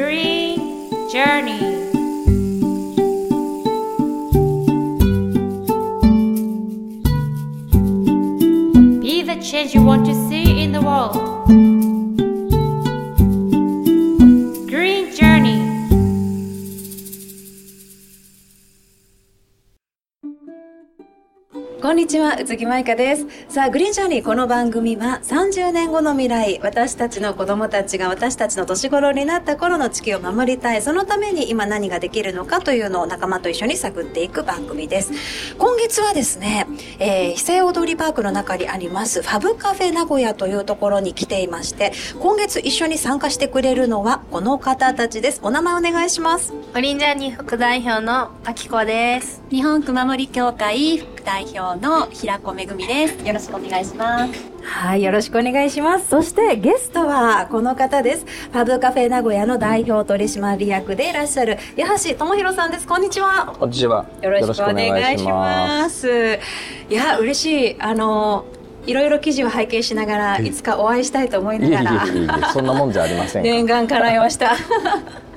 Green Journey. Be the change you want to see ちは、宇津木舞香です。さあ、グリーンジャーニー、この番組は30年後の未来、私たちの子供たちが私たちの年頃になった頃の地球を守りたい、そのために今何ができるのかというのを仲間と一緒に探っていく番組です。今月はですね、えー、非正踊りパークの中にあります、ファブカフェ名古屋というところに来ていまして、今月一緒に参加してくれるのはこの方たちです。お名前お願いします。オリンジャーニー副代表のあきこです。日本熊森協会副代表の平子めぐみです。よろしくお願いします。はい、よろしくお願いします。そしてゲストはこの方です。ファブカフェ名古屋の代表取締役でいらっしゃる八橋智博さんです。こんにちは。こんにちは。よろしくお願いします。いや、嬉しい。あの、いろいろ記事を拝見しながら、いつかお会いしたいと思いながら、そんなもんじゃありません念願叶いました。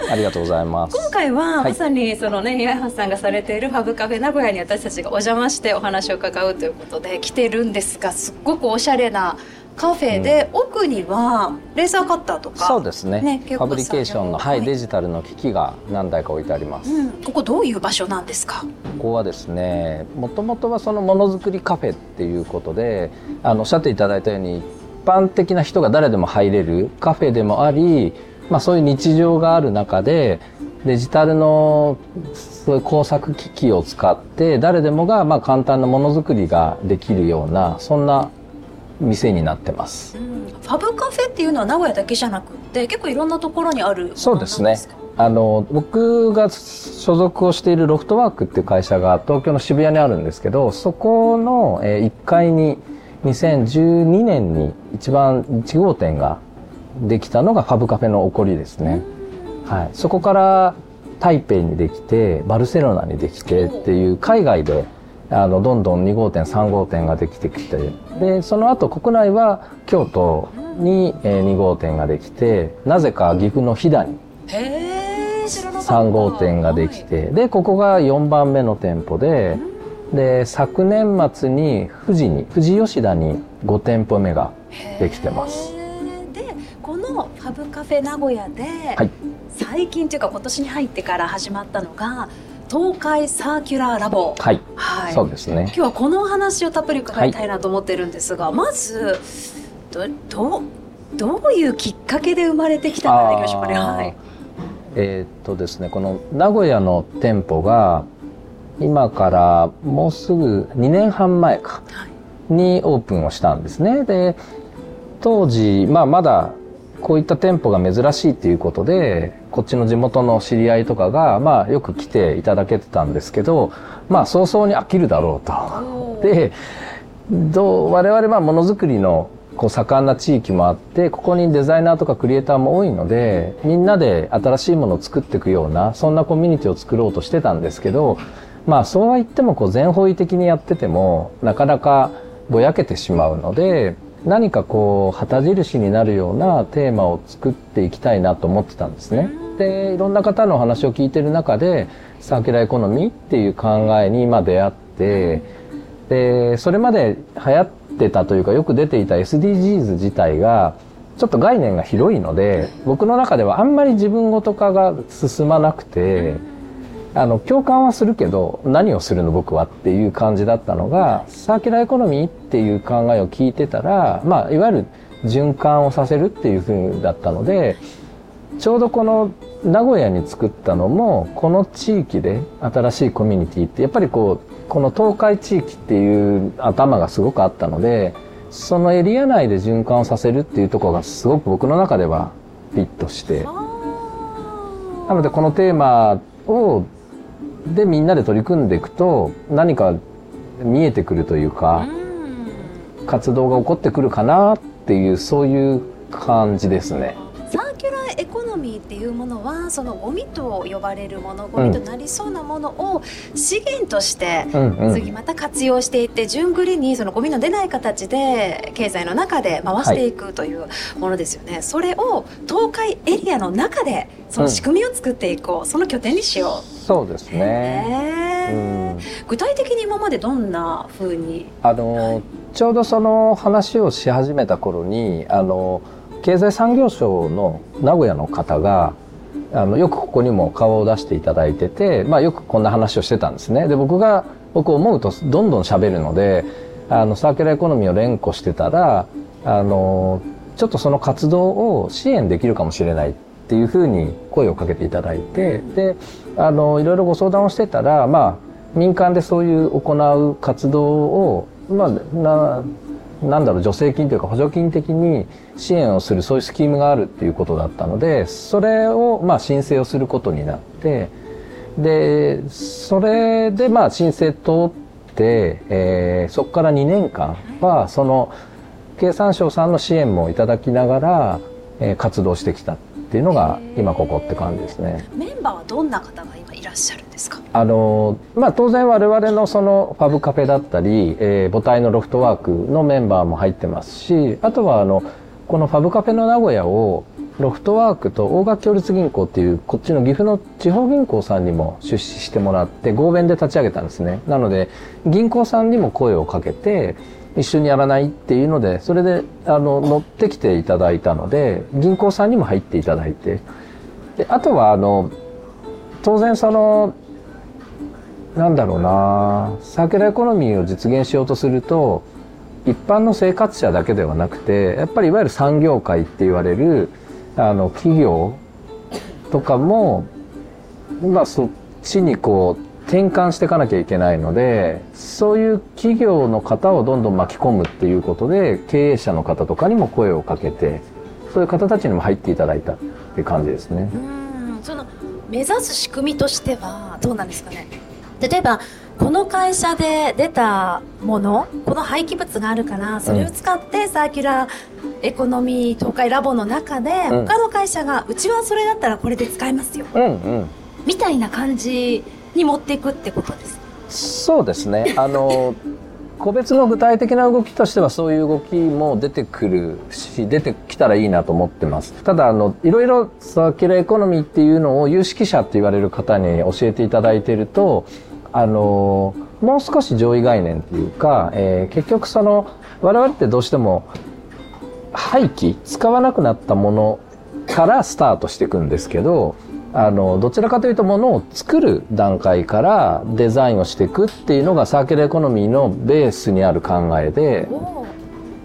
ありがとうございます。今回ははいまさにそのね、八橋さんがされているファブカフェ名古屋に私たちがお邪魔してお話を伺うということで来てるんですが、すっごくおしゃれなカフェで、奥にはレーザーカッターとか、そうですね。ねファブリケーションの、はい、デジタルの機器が何台か置いてあります。うん、ここどういう場所なんですか？ここはですね、もともとはそのものづくりカフェっていうことで、あのおっしゃっていただいたように一般的な人が誰でも入れるカフェでもあり、まあそういう日常がある中で。デジタルのそういう工作機器を使って誰でもがまあ簡単なものづくりができるようなそんな店になってます。ファブカフェっていうのは名古屋だけじゃなくって、結構いろんなところにあるそうですね。あの僕が所属をしているロフトワークっていう会社が東京の渋谷にあるんですけどそこのえー1階に2012年に一番1号店ができたのがファブカフェの起こりですね、はい、そこから台北にできてバルセロナにできてっていう海外であのどんどん2号店3号店ができてきてでその後国内は京都にえー2号店ができてなぜか岐阜の飛騨にへえ、知らなかった。3号店ができてでここが4番目の店舗でで昨年末に富士に富士吉田に5店舗目ができてます。でこのファブカフェ名古屋で、はい。最近というか今年に入ってから始まったのが東海サーキュラーラボ、はい、はい。そうですね。今日はこのお話をたっぷり伺いたいなと思ってるんですが、まずどどどういうきっかけで生まれてきたかでいきましょうかね。はい、えーっとですねこの名古屋の店舗が今からもうすぐ2年半前かにオープンをしたんですね。で当時、まあ、まだこういった店舗が珍しいっていうことでこっちの地元の知り合いとかが、まあ、よく来ていただけてたんですけどまあ早々に飽きるだろうと。でどう我々はものづくりのこう盛んな地域もあってここにデザイナーとかクリエイターも多いのでみんなで新しいものを作っていくようなそんなコミュニティを作ろうとしてたんですけどまあそうは言ってもこう全方位的にやっててもなかなかぼやけてしまうので何かこう旗印になるようなテーマを作っていきたいなと思ってたんですね。でいろんな方の話を聞いてる中でサーキュラーエコノミーっていう考えに今出会ってでそれまで流行ってたというかよく出ていた SDGs 自体がちょっと概念が広いので僕の中ではあんまり自分ごと化が進まなくてあの共感はするけど何をするの僕はっていう感じだったのがサーキュラーエコノミーっていう考えを聞いてたら、まあ、いわゆる循環をさせるっていうふうだったのでちょうどこの名古屋に作ったのもこの地域で新しいコミュニティってやっぱりこうこの東海地域っていう頭がすごくあったのでそのエリア内で循環をさせるっていうところがすごく僕の中ではフィットして。なのでこのテーマをでみんなで取り組んでいくと何か見えてくるというか活動が起こってくるかなっていうそういう感じですね。ノミーっていうものはそのゴミと呼ばれるものゴミとなりそうなものを資源としてうんうん。次また活用していって順繰りにそのゴミの出ない形で経済の中で回していくというものですよね、それを東海エリアの中でその仕組みを作っていこう、その拠点にしよそうですう、ね。うん具体的に今までどん。な風にあのちょうどその話をし始めた頃にあの経済産業省の名古屋の方があのよくここにも顔を出していただいてて、まあ、よくこんな話をしてたんですね。で僕が僕思うとどんどん喋るのであのサーキュラーエコノミーを連呼してたらあのちょっとその活動を支援できるかもしれないっていうふうに声をかけていただいてであのいろいろご相談をしてたらまあ民間でそういう行う活動をまあななんだろう助成金というか補助金的に支援をするそういうスキームがあるっていうことだったのでそれをまあ申請をすることになってでそれでまあ申請通って、えーそこから2年間はその経産省さんの支援もいただきながら、えー活動してきた。っていうのが今ここって感じですね。メンバーはどんな方が今いらっしゃるんですか？あのまあ当然我々のそのファブカフェだったり、えー母体のロフトワークのメンバーも入ってますしあとはあのこのファブカフェの名古屋をロフトワークと大垣共立銀行っていうこっちの岐阜の地方銀行さんにも出資してもらって合弁で立ち上げたんですねなので銀行さんにも声をかけて一緒にやらないっていうのでそれであの乗ってきていただいたので銀行さんにも入っていただいてであとはあの当然そのなんだろうなサーキュラーエコノミーを実現しようとすると一般の生活者だけではなくてやっぱりいわゆる産業界って言われるあの企業とかもまあそっちにこう転換していかなきゃいけないのでそういう企業の方をどんどん巻き込むっていうことで経営者の方とかにも声をかけてそういう方たちにも入っていただいたっていう感じですね。うんその目指す仕組みとしてはどうなんですかね。例えばこの会社で出たものこの廃棄物があるからそれを使ってサーキュラーエコノミー東海ラボの中でうん。他の会社がうちはそれだったらこれで使えますよ。うんうん。みたいな感じに持っていくってことですそうですね。あの、個別の具体的な動きとしてはそういう動きも出てくるし、出てきたらいいなと思ってます。ただ、あの、いろいろサーキュラーエコノミーっていうのを有識者って言われる方に教えていただいていると、あの、もう少し上位概念っていうか、えー結局その、我々ってどうしても廃棄、使わなくなったものからスタートしていくんですけど、あの、どちらかというと物を作る段階からデザインをしていくっていうのがサーキュラーエコノミーのベースにある考えで、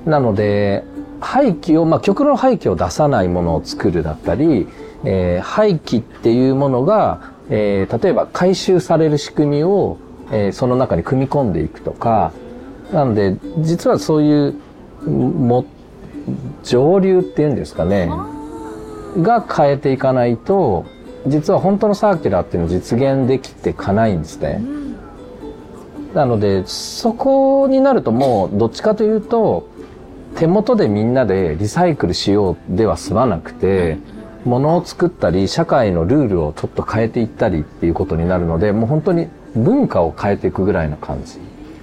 なので、廃棄を、まあ、極論廃棄を出さないものを作るだったり、えー廃棄っていうものが、えー例えば回収される仕組みを、えーその中に組み込んでいくとか、なので、実はそういう、も、上流っていうんですかね、が変えていかないと、実は本当のサーキュラーっていうのを実現できてかないんですね。なので、そこになるともう、どっちかというと、手元でみんなでリサイクルしようでは済まなくて、物を作ったり、社会のルールをちょっと変えていったりっていうことになるので、もう本当に文化を変えていくぐらいな感じ。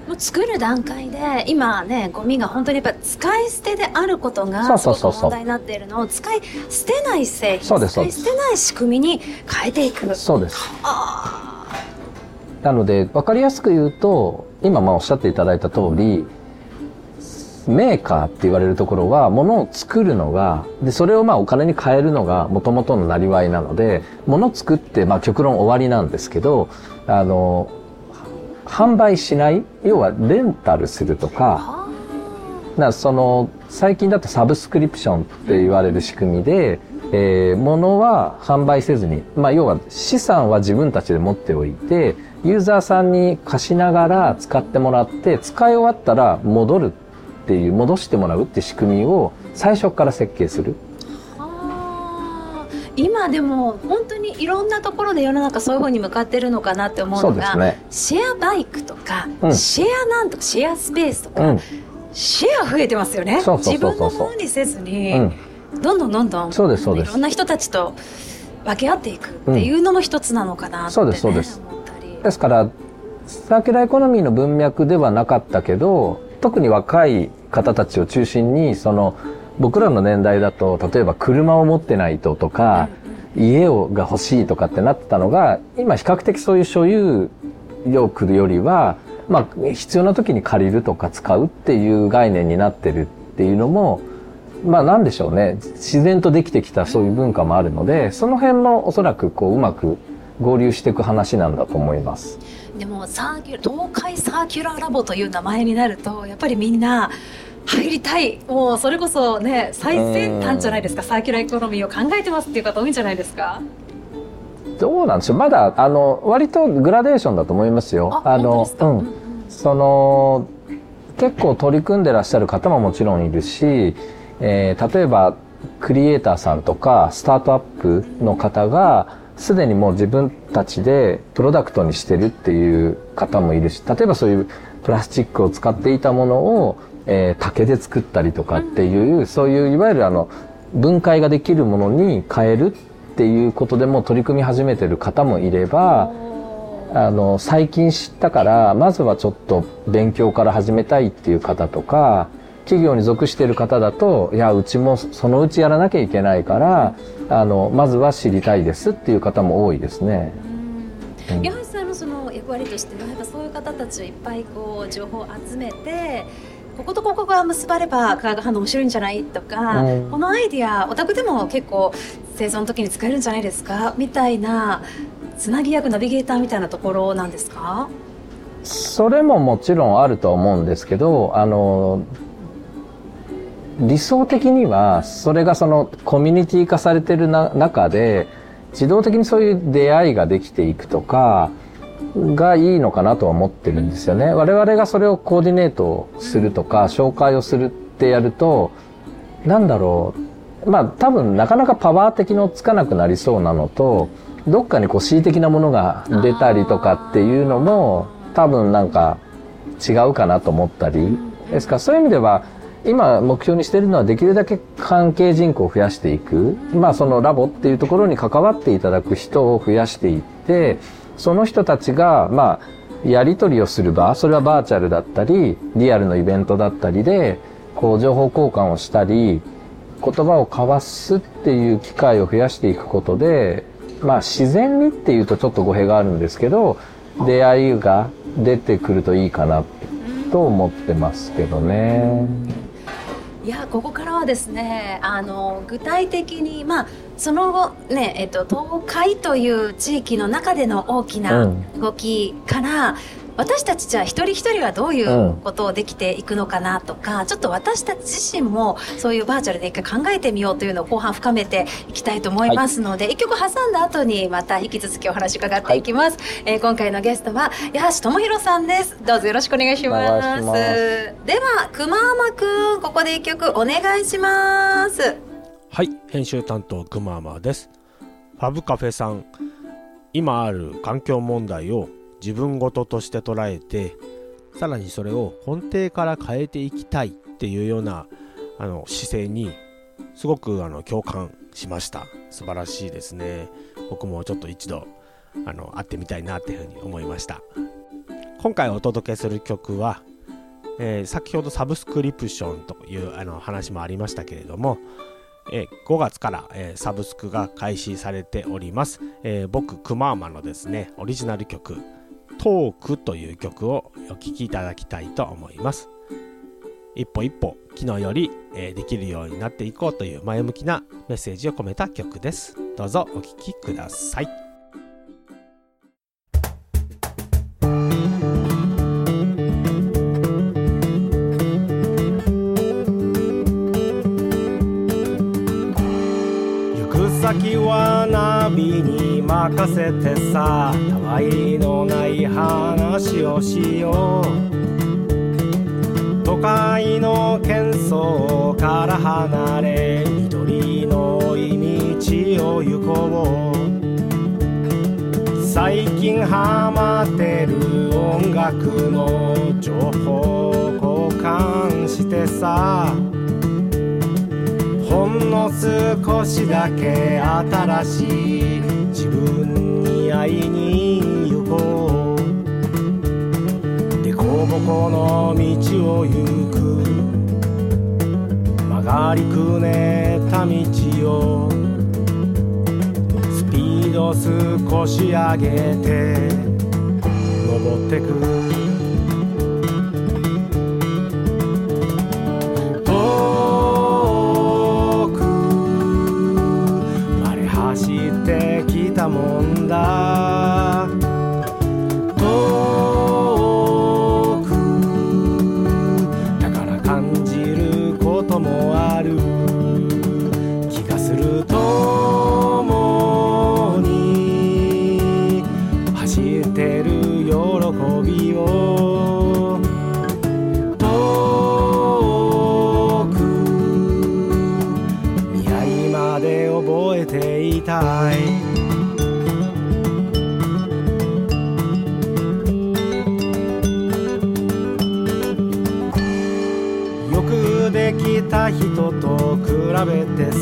もう作る段階で今ねゴミが本当にやっぱ使い捨てであることがすごく問題になっているのを使い捨てない製品そうです使い捨てない仕組みに変えていく。そうです。あなので、わかりやすく言うと、今まあおっしゃっていただいた通り、メーカーって言われるところは、物を作るのが、で、それをまあお金に変えるのが元々のなりわいなので、物作って、まあ極論終わりなんですけど、あの、販売しない要はレンタルするとか、なその最近だとサブスクリプションって言われる仕組みで、えー物は販売せずに、まあ、要は資産は自分たちで持っておいてユーザーさんに貸しながら使ってもらって使い終わったら戻るっていう戻してもらうって仕組みを最初から設計する。今でも本当にいろんなところで世の中そういう方に向かってるのかなって思うそのがうですね。シェアバイクとか、うんシェアなんとかシェアスペースとか、うん。シェア増えてますよね自分のものにせずに、うん。どんどんどんどんそうですそうですいろんな人たちと分け合っていくっていうのも一つなのかなって、ねそうですそうですですからサーキュラーエコノミーの文脈ではなかったけど特に若い方たちを中心にその僕らの年代だと例えば車を持ってないととか、家をが欲しいとかってなってたのが今比較的そういう所有欲よりは、まあ、必要な時に借りるとか使うっていう概念になってるっていうのもまあなんでしょうね自然とできてきたそういう文化もあるのでその辺もおそらくこううまく合流していく話なんだと思います。でもサーキュ東海サーキュラーラボという名前になるとやっぱりみんな入りたい。もうそれこそね最先端じゃないですか。サーキュラーエコノミーを考えてますっていう方多いんじゃないですか。どうなんでしょうまだあの割とグラデーションだと思いますよ。あのううんん。その結構取り組んでらっしゃる方ももちろんいるし、えー例えばクリエイターさんとかスタートアップの方がすでにもう自分たちでプロダクトにしてるっていう方もいるし例えばそういうプラスチックを使っていたものを、えー竹で作ったりとかっていう、そういういわゆるあの分解ができるものに変えるっていうことでも取り組み始めてる方もいればあの最近知ったからまずはちょっと勉強から始めたいっていう方とか企業に属している方だといやうちもそのうちやらなきゃいけないからあのまずは知りたいですっていう方も多いですね。うん。矢橋さんのその役割としてはやっぱそういう方たちをいっぱいこう情報を集めてこことここが結ばれば化学反応面白いんじゃない？とか、うん。このアイディアお宅でも結構製造の時に使えるんじゃないですか？みたいなつなぎ役ナビゲーターみたいなところなんですか？それももちろんあると思うんですけどあの理想的にはそれがそのコミュニティ化されてるな中で自動的にそういう出会いができていくとかがいいのかなとは思ってるんですよね。我々がそれをコーディネートするとか紹介をするってやるとなんだろう。まあ多分なかなかパワー的のつかなくなりそうなのとどっかにこう恣意的なものが出たりとかっていうのも多分なんか違うかなと思ったり。ですからそういう意味では今目標にしてるのはできるだけ関係人口を増やしていく。まあそのラボっていうところに関わっていただく人を増やしていってその人たちがまあやり取りをする場それはバーチャルだったりリアルのイベントだったりでこう情報交換をしたり言葉を交わすっていう機会を増やしていくことでまあ自然にっていうとちょっと語弊があるんですけど出会いが出てくるといいかなと思ってますけどね。いやここからはですねあの具体的にまあその後ねえっと東海という地域の中での大きうなん。動きから、私たちじゃあ一人一人はどういうことをできていくのかなとか、ちょっと私たち自身もそういうバーチャルで一回考えてみようというのを後半深めていきたいと思いますので、一曲挟んだ後にまた引き続きお話伺っていきます、えー今回のゲストは八橋智博さんです。どうぞよろしくお願いします。お願いします。では熊山くんここで一曲お願いしますはい、編集担当くまーまです。ファブカフェさん、今ある環境問題を自分事として捉えて、さらにそれを根底から変えていきたいっていうようなあの姿勢にすごくあの共感しました。素晴らしいですね。僕もちょっと一度あの会ってみたいなっていうふうに思いました。今回お届けする曲は、えー先ほどサブスクリプションというあの話もありましたけれども、え5月から、えサブスクが開始されております、え僕くまーまのですねオリジナル曲「トーク」という曲をお聴きいただきたいと思います。一歩一歩昨日より、えできるようになっていこうという前向きなメッセージを込めた曲です。どうぞお聴きください。先はナビに任せてさたわいのない話をしよう。都会の喧騒から離れ緑のい道を行こう。最近ハマってる音楽の情報交換してさほんの少しだけ新しい自分に会いに行こう。でこぼこの道を行く。曲がりくねった道を。スピード少し上げて登ってく。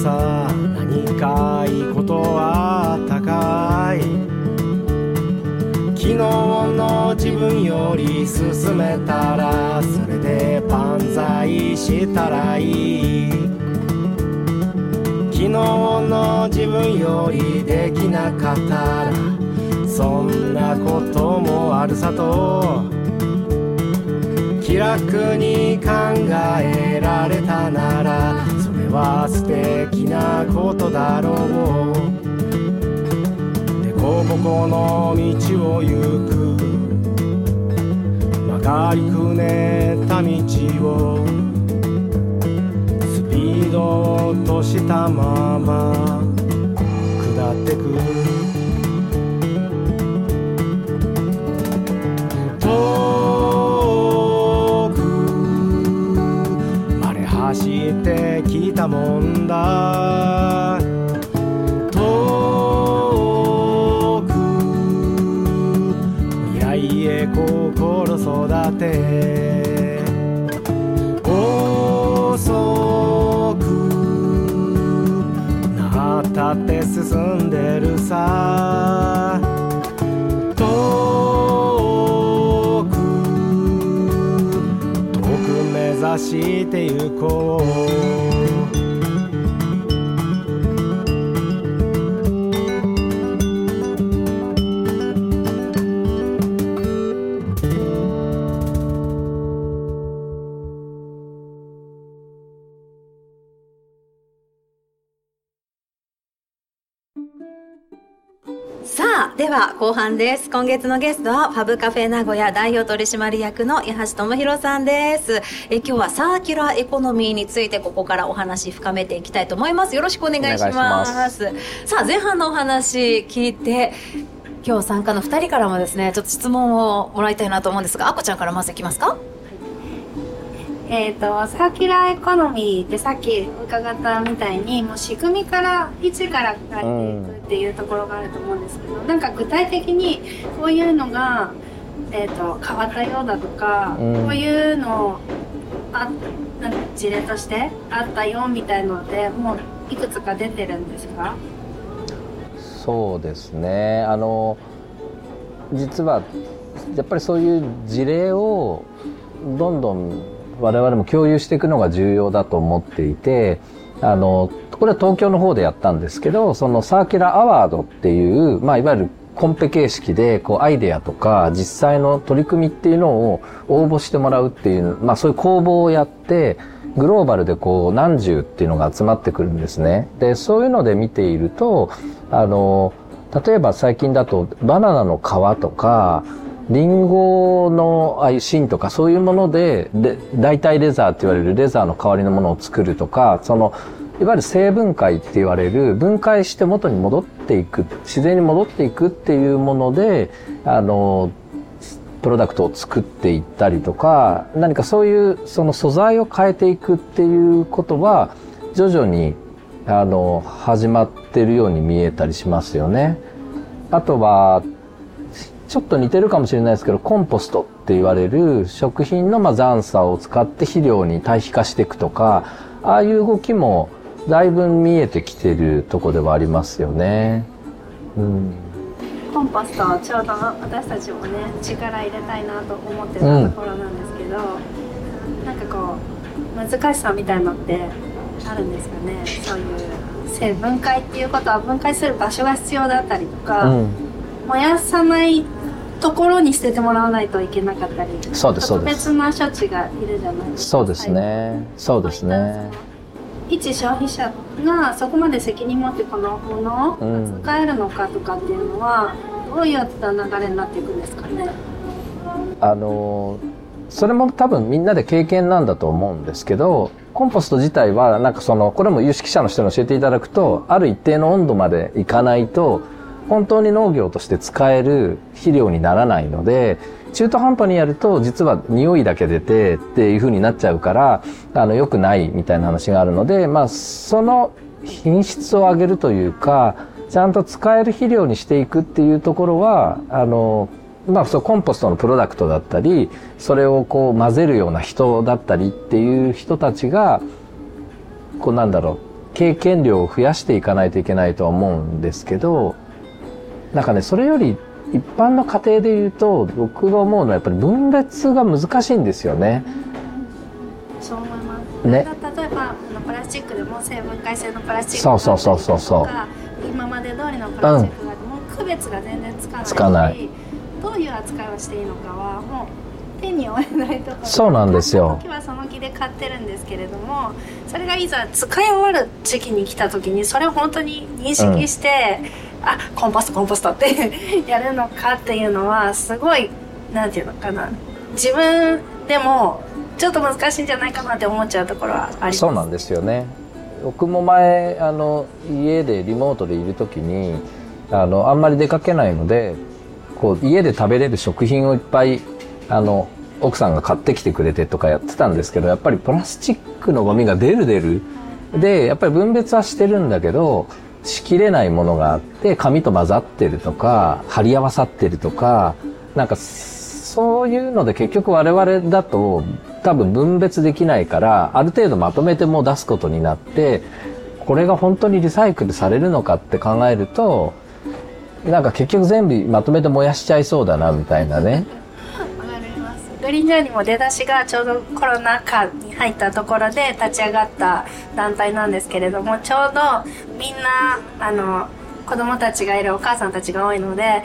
さ何かいいことはあったかい。昨日の自分より進めたらそれで万歳したらいい。昨日の自分よりできなかったらそんなこともあるさと。気楽に考えられたならは素敵なことだろう。でこぼこの道を行く。曲がりくねった道を。スピードを落としたまま。たもんだ。遠く未来へ心育て。遅くなったって進んでるさ。遠く遠く目指してゆこう。後半です。今月のゲストは、ファブカフェ名古屋代表取締役の八橋智博さんです。え今日はサーキュラーエコノミーについて、ここからお話深めていきたいと思います。よろしくお願いします。さあ、前半のお話聞いて、今日参加の2人からもですね、ちょっと質問をもらいたいなと思うんですが、あこちゃんからまずいきますか？えっ、と、サーキュラーエコノミーってさっき伺ったみたいに、もう仕組みから、一から変えていくっていうところがあると思うんですけど、なんか具体的にこういうのが、えっ、と、変わったようだとか、うん。こういうのあなんか事例としてあったよみたいので、もういくつか出てるんですか？そうですね。あの実はやっぱりそういう事例をどんどん我々も共有していくのが重要だと思っていてあのこれは東京の方でやったんですけどそのサーキュラーアワードっていう、まあ、いわゆるコンペ形式でこうアイデアとか実際の取り組みっていうのを応募してもらうっていう、まあ、そういう公募をやってグローバルでこう何十っていうのが集まってくるんですね。でそういうので見ているとあの例えば最近だとバナナの皮とかリンゴのああいう芯とかそういうものでで代替レザーって言われるレザーの代わりのものを作るとかそのいわゆる生分解って言われる分解して元に戻っていく自然に戻っていくっていうものであのプロダクトを作っていったりとか何かそういうその素材を変えていくっていうことは徐々にあの始まってるように見えたりしますよね。あとはちょっと似てるかもしれないですけどコンポストって言われる食品のまあ残渣を使って肥料に堆肥化していくとかああいう動きもだいぶ見えてきてるとこではありますよね。うん、コンポストちょうど私たちもね力入れたいなと思ってたところなんですけど、なんかこう難しさみたいのってあるんですかね。そういう生分解っていうことは分解する場所が必要だったりとか、うん、燃やさないところに捨ててもらわないといけなかったりそうですそう特です別な処置がいるじゃないですかそうですね。そうですね。一消費者がそこまで責任持ってこのものをうん扱えるのかとかっていうのはどういった流れになっていくんですかねあのそれも多分みんなで経験なんだと思うんですけどコンポスト自体はなんかそのこれも有識者の人に教えていただくとある一定の温度までいかないと本当に農業として使える肥料にならないので中途半端にやると実は匂いだけ出てっていう風になっちゃうからあの良くないみたいな話があるのでまあその品質を上げるというかちゃんと使える肥料にしていくっていうところはあのまあ、そうコンポストのプロダクトだったりそれをこう混ぜるような人だったりっていう人たちがこうなんだろう経験量を増やしていかないといけないとは思うんですけどなんかねそれより一般の家庭で言うと僕が思うのはやっぱり分別が難しいんですよね。そう思います。ね。例えばあのプラスチックでも成分解性のプラスチックそうそうそうそうそう。今まで通りのプラスチックがあってもう区別が全然つかない。しつかない。どういう扱いをしていいのかはもう手に負えないところ。そうなんですよ。時はその気で買ってるんですけれどもそれがいざ使い終わる時期に来た時にそれを本当に認識して、あコンポストコンポストって やるのかっていうのはすごいなんていうのかな。自分でもちょっと難しいんじゃないかなって思っちゃうところはあります。そうなんですよね。僕も前あの家でリモートでいる時にあのあんまり出かけないのでこう家で食べれる食品をいっぱいあの奥さんが買ってきてくれてとかやってたんですけどやっぱりプラスチックのゴミが出る出る。でやっぱり分別はしてるんだけどしきれないものがあって紙と混ざってるとか貼り合わさってるとかなんかそういうので結局我々だと多分分別できないからある程度まとめてもう出すことになってこれが本当にリサイクルされるのかって考えるとなんか結局全部まとめて燃やしちゃいそうだなみたいなね。グリーンジャーにも出だしがちょうどコロナ禍に入ったところで立ち上がった団体なんですけれどもちょうどみんなあの子供たちがいるお母さんたちが多いので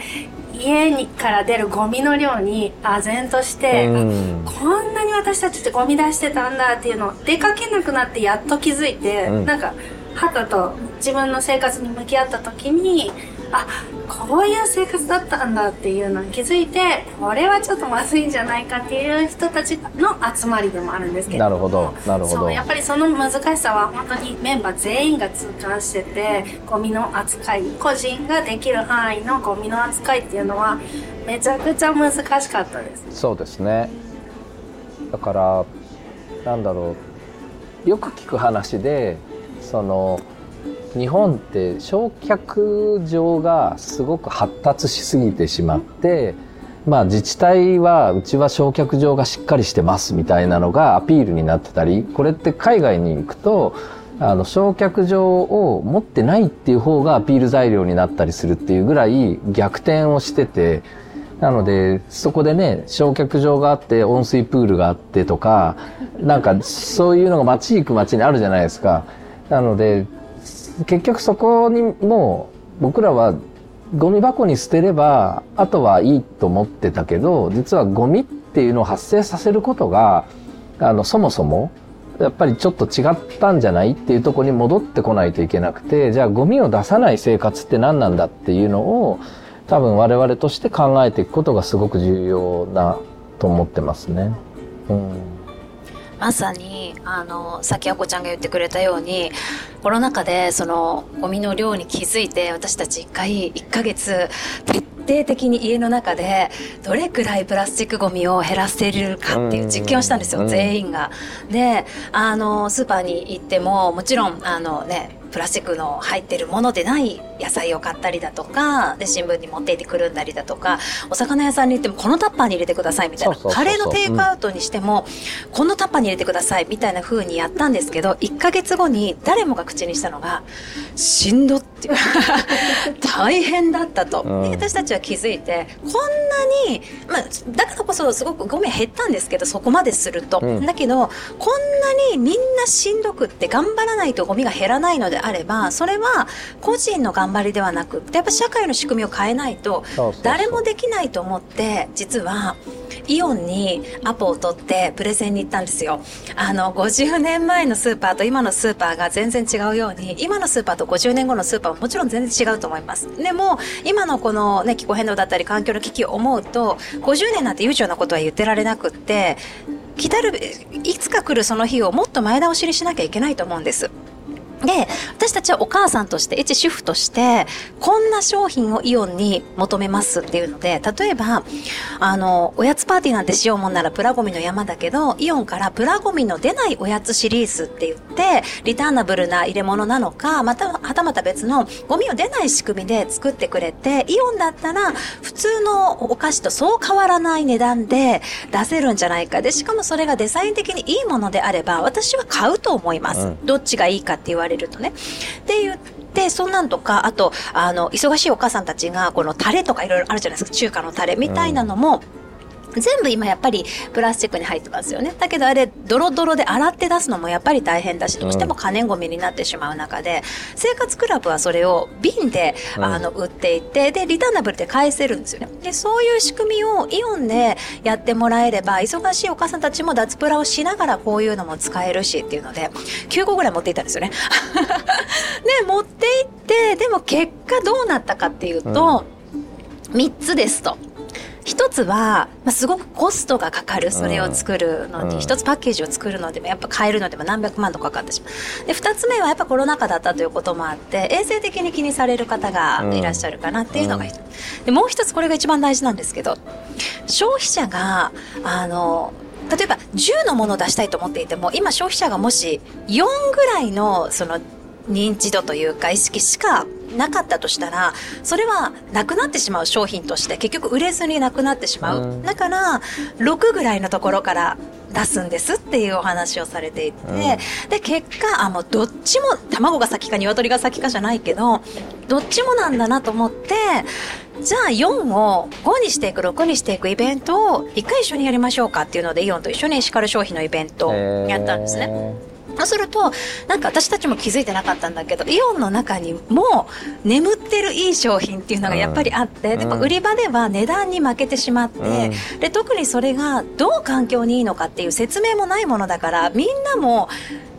家にから出るゴミの量に唖然として、うん。あこんなに私たちってゴミ出してたんだっていうのを出かけなくなってやっと気づいて、うん。なんかはたと自分の生活に向き合った時にあこういう生活だったんだっていうのに気づいてこれはちょっとまずいんじゃないかっていう人たちの集まりでもあるんですけれど。もなるほどなるほど。そうやっぱりその難しさは本当にメンバー全員が痛感しててゴミの扱い個人ができる範囲のゴミの扱いっていうのはめちゃくちゃ難しかったです。そうですね。だからなんだろう。よく聞く話でその日本って焼却場がすごく発達しすぎてしまってまあ自治体はうちは焼却場がしっかりしてますみたいなのがアピールになってたりこれって海外に行くとあの焼却場を持ってないっていう方がアピール材料になったりするっていうぐらい逆転をしててなのでそこでね焼却場があって温水プールがあってとかなんかそういうのが街行く街にあるじゃないですか。なので結局そこにもう僕らはゴミ箱に捨てればあとはいいと思ってたけど実はゴミっていうのを発生させることがあのそもそもやっぱりちょっと違ったんじゃないっていうとこに戻ってこないといけなくてじゃあゴミを出さない生活って何なんだっていうのを多分我々として考えていくことがすごく重要だと思ってますね。うんまさに、あの、さっきあこちゃんが言ってくれたように、コロナ禍で、その、ゴミの量に気づいて、私たち一回、一ヶ月、徹底的に家の中で、どれくらいプラスチックゴミを減らせれるかっていう実験をしたんですよ、うん全員が。で、あの、スーパーに行っても、もちろん、あのね、プラスチックの入ってるものでない野菜を買ったりだとかで新聞に持っていってくるんだりだとかお魚屋さんに行ってもこのタッパーに入れてくださいみたいなカレーのテイクアウトにしても、このタッパーに入れてくださいみたいな風にやったんですけど1ヶ月後に誰もが口にしたのがしんどっていう。大変だったと、うん。で私たちは気づいてこんなに、まあ、だからこそすごくゴミは減ったんですけどそこまですると、うん。だけどこんなにみんなしんどくって頑張らないとゴミが減らないのであればそれは個人の頑張りではなくってやっぱ社会の仕組みを変えないと誰もできないと思って実はイオンにアポを取ってプレゼンに行ったんですよ。あの50年前のスーパーと今のスーパーが全然違うように今のスーパーと50年後のスーパーももちろん全然違うと思います。でも今のこの、ね、気候変動だったり環境の危機を思うと50年なんて悠長なことは言ってられなくって来たるいつか来るその日をもっと前倒しにしなきゃいけないと思うんですで、私たちはお母さんとして、一主婦として、こんな商品をイオンに求めますっていうので、例えば、あの、おやつパーティーなんてしようもんならプラゴミの山だけど、イオンからプラゴミの出ないおやつシリーズって言って、リターナブルな入れ物なのか、また、はたまた別のゴミを出ない仕組みで作ってくれて、イオンだったら、普通のお菓子とそう変わらない値段で出せるんじゃないか。で、しかもそれがデザイン的にいいものであれば、私は買うと思います。うんどっちがいいかって言われるとね。って言って、そんなんとか、あと、あの、忙しいお母さんたちが、このタレとかいろいろあるじゃないですか、中華のタレみたいなのも、全部今やっぱりプラスチックに入ってますよね。だけどあれ、ドロドロで洗って出すのもやっぱり大変だし、どうしても可燃ゴミになってしまう中で、生活クラブはそれを瓶で、うんあの、売っていて、で、リターナブルで返せるんですよね。で、そういう仕組みをイオンでやってもらえれば、忙しいお母さんたちも脱プラをしながらこういうのも使えるしっていうので、9個ぐらい持っていったんですよね。で、持って行って、でも結果どうなったかっていうと、3つですと。一つは、まあ、すごくコストがかかる、それを作るのに、うん一つパッケージを作るのでも、やっぱ買えるのでも何百万とかかってしまう。で、二つ目はやっぱコロナ禍だったということもあって、衛生的に気にされる方がいらっしゃるかなっていうのが一つ。で、もう一つこれが一番大事なんですけど、消費者が、あの、例えば10のものを出したいと思っていても、今消費者がもし4ぐらいの、その、認知度というか意識しかなかったとしたら、それはなくなってしまう商品として結局売れずになくなってしまう。うんだから、6ぐらいのところから出すんですっていうお話をされていて、で、結果、あ、もうどっちも、卵が先か鶏が先かじゃないけど、どっちもなんだなと思って、じゃあ4を5にしていく、6にしていくイベントを一回一緒にやりましょうかっていうので、イオンと一緒にエシカル消費のイベントをやったんですね。ね。そうすると、なんか私たちも気づいてなかったんだけど、イオンの中にも眠ってるいい商品っていうのがやっぱりあって、うんでも売り場では値段に負けてしまって、で、特にそれがどう環境にいいのかっていう説明もないものだから、みんなも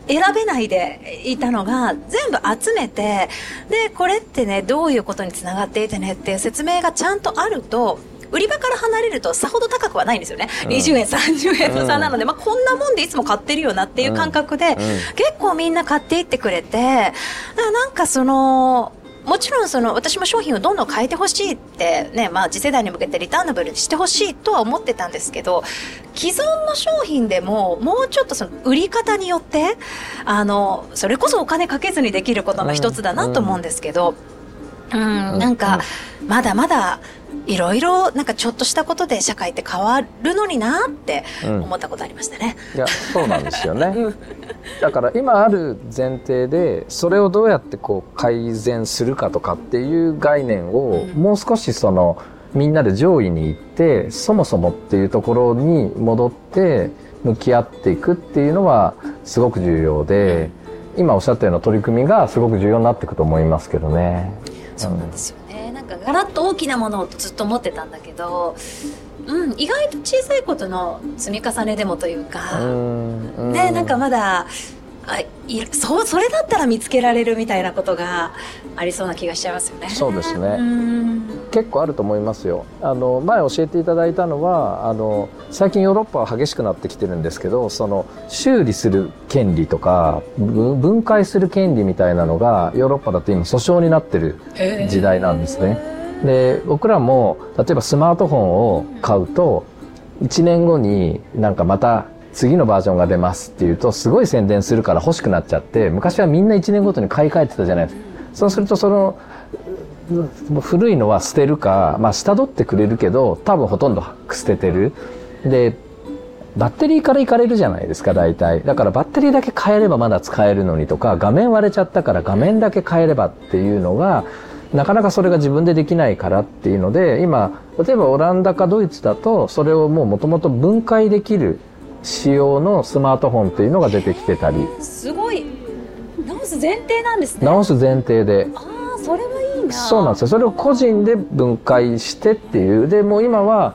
選べないでいたのが全部集めて、で、これってね、どういうことにつながっていてねっていう説明がちゃんとあると、売り場から離れるとさほど高くはないんですよね。うん。20円、30円の差なので、まあこんなもんでいつも買ってるよなっていう感覚で、結構みんな買っていってくれて、なんかその、もちろんその私も商品をどんどん変えてほしいってね、まあ次世代に向けてリターナブルにしてほしいとは思ってたんですけど、既存の商品でももうちょっとその売り方によって、あの、それこそお金かけずにできることの一つだなと思うんですけど、うん、なんか、まだまだ、いろいろ、なんかちょっとしたことで社会って変わるのになってうん思ったことありましたね。いやそうなんですよね。だから今ある前提でそれをどうやってこう改善するかとかっていう概念をもう少しそのみんなで上位に行ってそもそもっていうところに戻って向き合っていくっていうのはすごく重要で今おっしゃったような取り組みがすごく重要になっていくと思いますけどね。そうなんですよね。かガラッと大きなものをずっと持ってたんだけど、うん、意外と小さいことの積み重ねでもというか、うんね、なんかまだ、あいそう、それだったら見つけられるみたいなことがありそうな気がしちゃいますよね。そうですね。うん。結構あると思いますよ。あの前教えていただいたのはあの最近ヨーロッパは激しくなってきてるんですけどその修理する権利とかぶ分解する権利みたいなのがヨーロッパだと今訴訟になってる時代なんですね。で僕らも例えばスマートフォンを買うと1年後になんかまた次のバージョンが出ますっていうとすごい宣伝するから欲しくなっちゃって昔はみんな1年ごとに買い替えてたじゃないですかそうするとその古いのは捨てるか、まあ、下取ってくれるけど多分ほとんど捨ててる。でバッテリーからいかれるじゃないですか大体。だからバッテリーだけ変えればまだ使えるのにとか画面割れちゃったから画面だけ変えればっていうのがなかなかそれが自分でできないからっていうので今例えばオランダかドイツだとそれをもうもともと分解できる仕様のスマートフォンっていうのが出てきてたり。すごい。直す前提なんですね。直す前提で。ああそれはいいな。そうなんですよ。それを個人で分解してっていう。でもう今は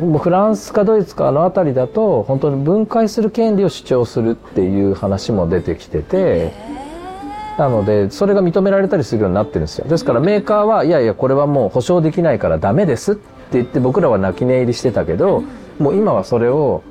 もうフランスかドイツかあの辺りだと本当に分解する権利を主張するっていう話も出てきてて。なのでそれが認められたりするようになってるんですよ。ですからメーカーはいやいやこれはもう保証できないからダメですって言って僕らは泣き寝入りしてたけどもう今はそれを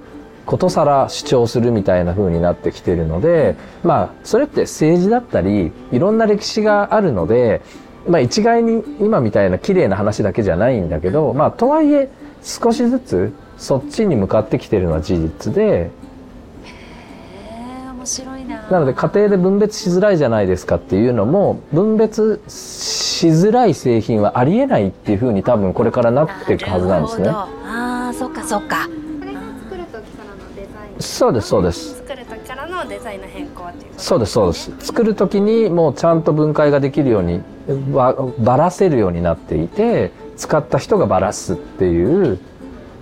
ことさら主張するみたいな風になってきてるのでまあそれって政治だったりいろんな歴史があるのでまあ一概に今みたいな綺麗な話だけじゃないんだけどまあとはいえ少しずつそっちに向かってきてるのは事実で。へえ面白いな。なので家庭で分別しづらいじゃないですかっていうのも分別しづらい製品はありえないっていう風に多分これからなっていくはずなんですね。ああそっかそっかこれが作る時からのデザインそうですそうです。作る時からのデザインの変更っていうことそうですそうです。作る時にもうちゃんと分解ができるようにばばらせるようになっていて使った人がばらすっていう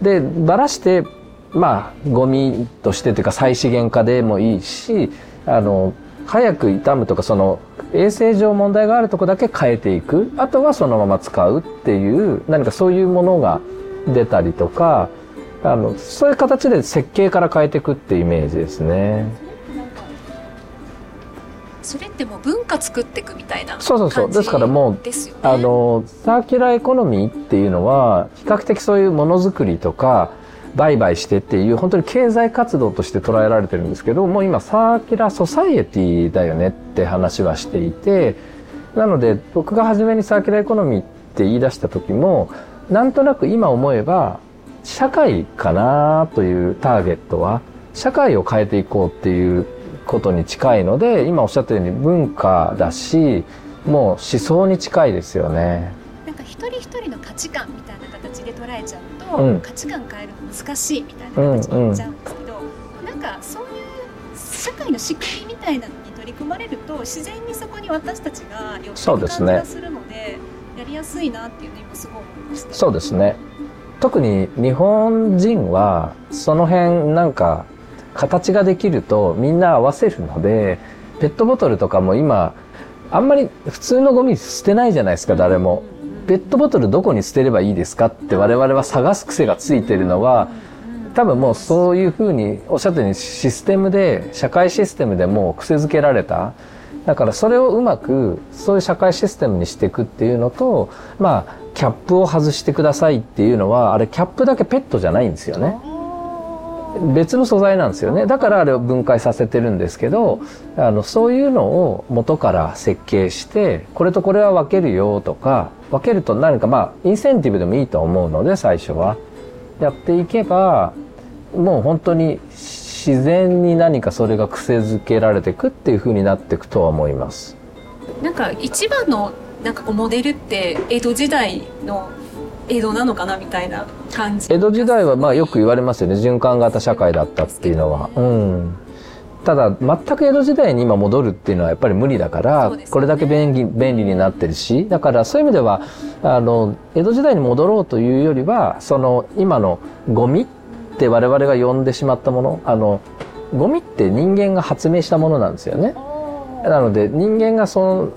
でばらしてまあゴミとしてというか再資源化でもいいしあの早く傷むとかその衛生上問題があるとこだけ変えていくあとはそのまま使うっていう何かそういうものが出たりとかあのそういう形で設計から変えていくっていうイメージですね。それってもう文化作っていくみたいなそうそうそうですからもうあのサーキュラーエコノミーっていうのは比較的そういうものづくりとか売買してっていう本当に経済活動として捉えられてるんですけどもう今サーキュラーソサイエティだよねって話はしていてなので僕が初めにサーキュラーエコノミーって言い出した時もなんとなく今思えば社会かなというターゲットは社会を変えていこうっていうことに近いので今おっしゃったように文化だしもう思想に近いですよね。なんか一人一人の価値観みたいな形で捉えちゃうと、うん価値観変えるの難しいみたいな形になっちゃうんですけど、なんかそういう社会の仕組みみたいなのに取り組まれると自然にそこに私たちが寄っていく感じがするのでやりやすいなっていうのを今すごい思いました。そうですね。特に日本人はその辺なんか形ができるとみんな合わせるのでペットボトルとかも今あんまり普通のゴミ捨てないじゃないですか誰も。ペットボトルどこに捨てればいいですか？って我々は探す癖がついてるのは多分もうそういうふうにおっしゃったようにシステムで社会システムでもう癖づけられただからそれをうまくそういう社会システムにしていくっていうのとまあキャップを外してくださいっていうのはあれキャップだけペットじゃないんですよね。別の素材なんですよね。だからあれを分解させてるんですけどあのそういうのを元から設計してこれとこれは分けるよとか分けると何かまあインセンティブでもいいと思うので最初は。やっていけばもう本当に自然に何かそれが癖づけられていくっていう風になっていくとは思います。なんか一番のなんかこうモデルって江戸時代の江戸なのかなみたいな感じ。江戸時代はまあよく言われますよね。循環型社会だったっていうのは。うん。ただ全く江戸時代に今戻るっていうのはやっぱり無理だから、ね。これだけ便利便利になってるし。だからそういう意味ではあの江戸時代に戻ろうというよりはその今のゴミって我々が呼んでしまったものあのゴミって人間が発明したものなんですよね。なので人間がその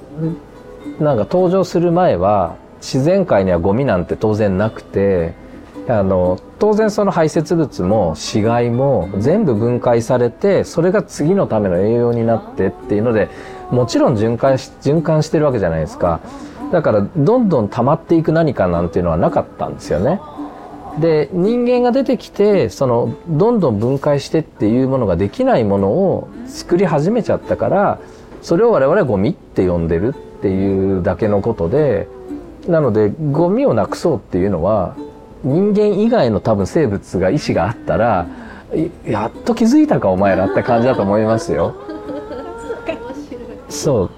なんか登場する前は自然界にはゴミなんて当然なくてあの当然その排泄物も死骸も全部分解されてそれが次のための栄養になってっていうのでもちろん循環し循環してるわけじゃないですかだからどんどん溜まっていく何かなんていうのはなかったんですよね。で人間が出てきてそのどんどん分解してっていうものができないものを作り始めちゃったからそれを我々はゴミって呼んでるっていうだけのことでなのでゴミをなくそうっていうのは人間以外の多分生物が意志があったらいやっと気づいたかお前らって感じだと思いますよ。そう。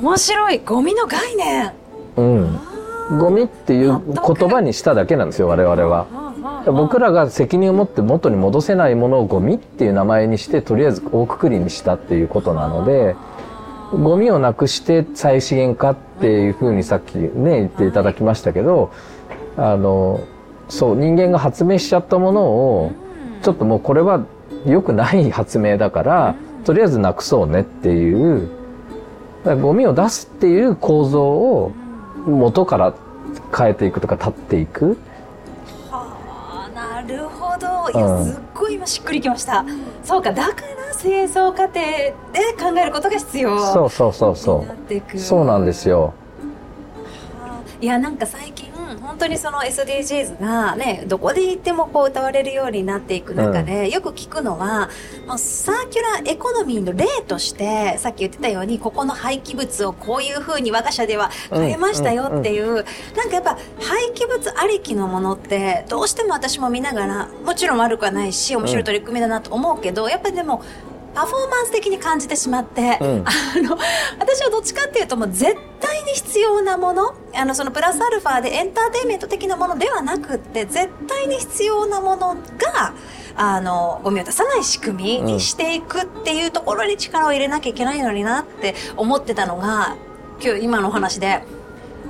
面白い。ゴミの概念。うん、ゴミっていう言葉にしただけなんですよ我々は。僕らが責任を持って元に戻せないものをゴミっていう名前にしてとりあえず大くくりにしたっていうことなのでゴミをなくして再資源化っていうふうにさっきね言っていただきましたけどあのそう人間が発明しちゃったものをちょっともうこれは良くない発明だからとりあえずなくそうねっていうゴミを出すっていう構造を元から変えていくとか立っていく。あなるほど。いやうん。すっごい今しっくりきました、そうかだから製造過程で考えることが必要そうそうそうそう。そうなんですよ。いやなんか最近本当にその SDGs がねどこで言ってもこう謳われるようになっていく中で、よく聞くのはサーキュラーエコノミーの例としてさっき言ってたようにここの廃棄物をこういうふうに我が社では変えましたよっていう、なんかやっぱ廃棄物ありきのものってどうしても私も見ながらもちろん悪くはないし面白い取り組みだなと思うけど、やっぱりでもパフォーマンス的に感じてしまって、うん。あの私はどっちかっていうともう絶対に必要なものあのそのプラスアルファでエンターテインメント的なものではなくって絶対に必要なものがあのゴミを出さない仕組みにしていくっていうところに力を入れなきゃいけないのになって思ってたのが今日今のお話で。